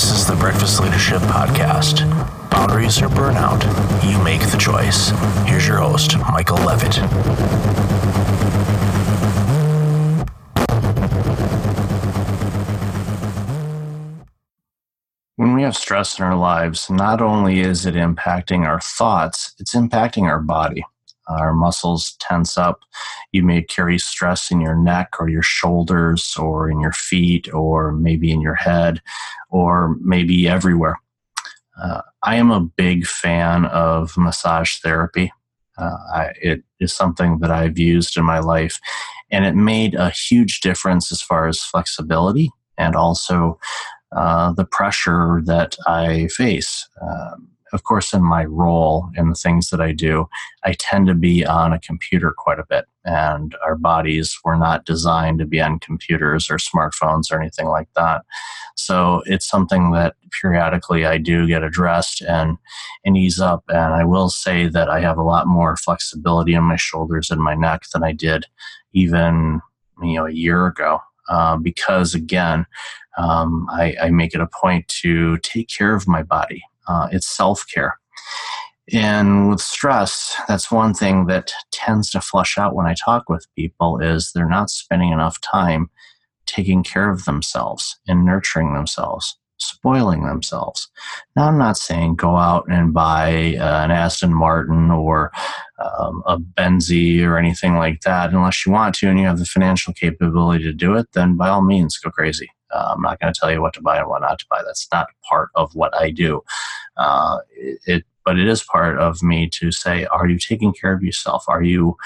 This is the Breakfast Leadership Podcast. Boundaries or burnout, you make the choice. Here's your host, Michael Levitt. When we have stress in our lives, not only is it impacting our thoughts, it's impacting our body. Our muscles tense up. You may carry stress in your neck or your shoulders or in your feet or maybe in your head or maybe everywhere. Uh, I am a big fan of massage therapy. Uh, I, it is something that I've used in my life, and it made a huge difference as far as flexibility and also uh, the pressure that I face. Um, of course, in my role and the things that I do, I tend to be on a computer quite a bit. And our bodies were not designed to be on computers or smartphones or anything like that. So it's something that periodically I do get addressed and, and ease up. And I will say that I have a lot more flexibility in my shoulders and my neck than I did even you know a year ago. Uh, because again, um, I, I, make it a point to take care of my body. Uh, it's self care. And with stress, that's one thing that tends to flush out when I talk with people is they're not spending enough time taking care of themselves and nurturing themselves, spoiling themselves. Now, I'm not saying go out and buy uh, an Aston Martin or um, a Benzie or anything like that unless you want to and you have the financial capability to do it, then by all means, go crazy. Uh, I'm not going to tell you what to buy and what not to buy. That's not part of what I do. Uh, it, but it is part of me to say, are you taking care of yourself? Are you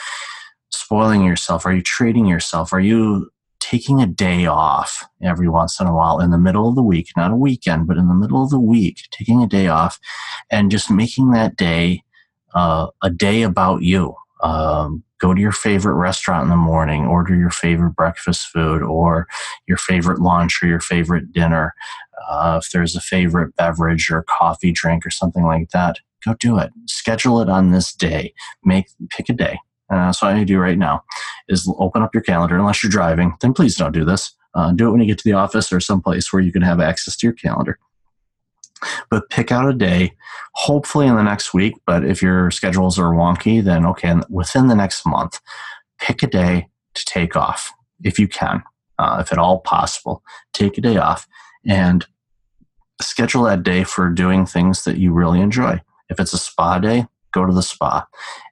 spoiling yourself? Are you treating yourself? Are you taking a day off every once in a while in the middle of the week, not a weekend, but in the middle of the week, taking a day off and just making that day uh, a day about you? Um, go to your favorite restaurant in the morning, order your favorite breakfast food or your favorite lunch or your favorite dinner. Uh, if there's a favorite beverage or coffee drink or something like that, go do it. Schedule it on this day. Make pick a day. And that's what I do right now is open up your calendar. Unless you're driving, then please don't do this. Uh, do it when you get to the office or someplace where you can have access to your calendar but pick out a day, hopefully in the next week. But if your schedules are wonky, then okay, within the next month, pick a day to take off if you can, uh, if at all possible. Take a day off and schedule that day for doing things that you really enjoy. If it's a spa day, go to the spa.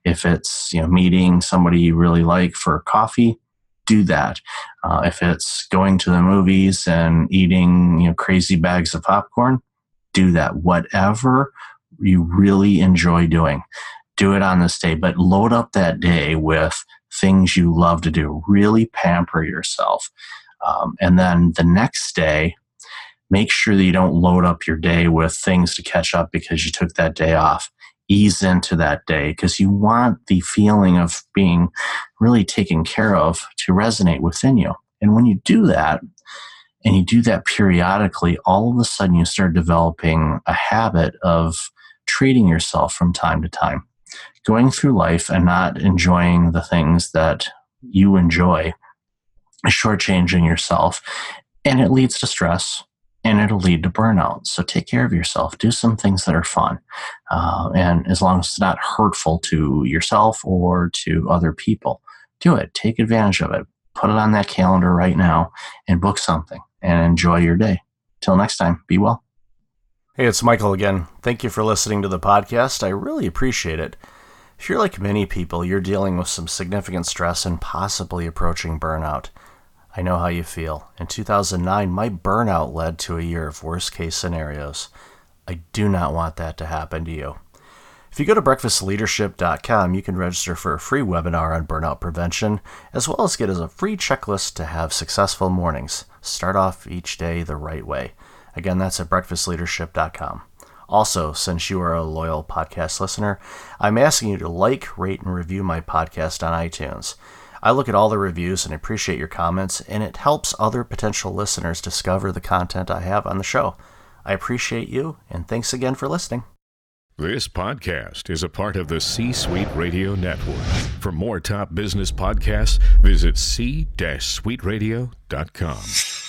If it's you know meeting somebody you really like for coffee, do that. Uh, if it's going to the movies and eating you know crazy bags of popcorn, do that. Whatever you really enjoy doing, do it on this day, but load up that day with things you love to do. Really pamper yourself. Um, and then the next day, make sure that you don't load up your day with things to catch up because you took that day off. Ease into that day because you want the feeling of being really taken care of to resonate within you. And when you do that, and you do that periodically, all of a sudden you start developing a habit of treating yourself from time to time. Going through life and not enjoying the things that you enjoy shortchanging yourself. And it leads to stress and it'll lead to burnout. So take care of yourself. Do some things that are fun. Uh, and as long as it's not hurtful to yourself or to other people, do it. Take advantage of it. Put it on that calendar right now and book something and enjoy your day. Till next time, be well. Hey, it's Michael again. Thank you for listening to the podcast. I really appreciate it. If you're like many people, you're dealing with some significant stress and possibly approaching burnout. I know how you feel. In 2009, my burnout led to a year of worst case scenarios. I do not want that to happen to you. If you go to breakfastleadership.com, you can register for a free webinar on burnout prevention, as well as get as a free checklist to have successful mornings. Start off each day the right way. Again, that's at breakfastleadership.com. Also, since you are a loyal podcast listener, I'm asking you to like, rate, and review my podcast on iTunes. I look at all the reviews and appreciate your comments, and it helps other potential listeners discover the content I have on the show. I appreciate you, and thanks again for listening. This podcast is a part of the C Suite Radio Network. For more top business podcasts, visit c-suiteradio.com.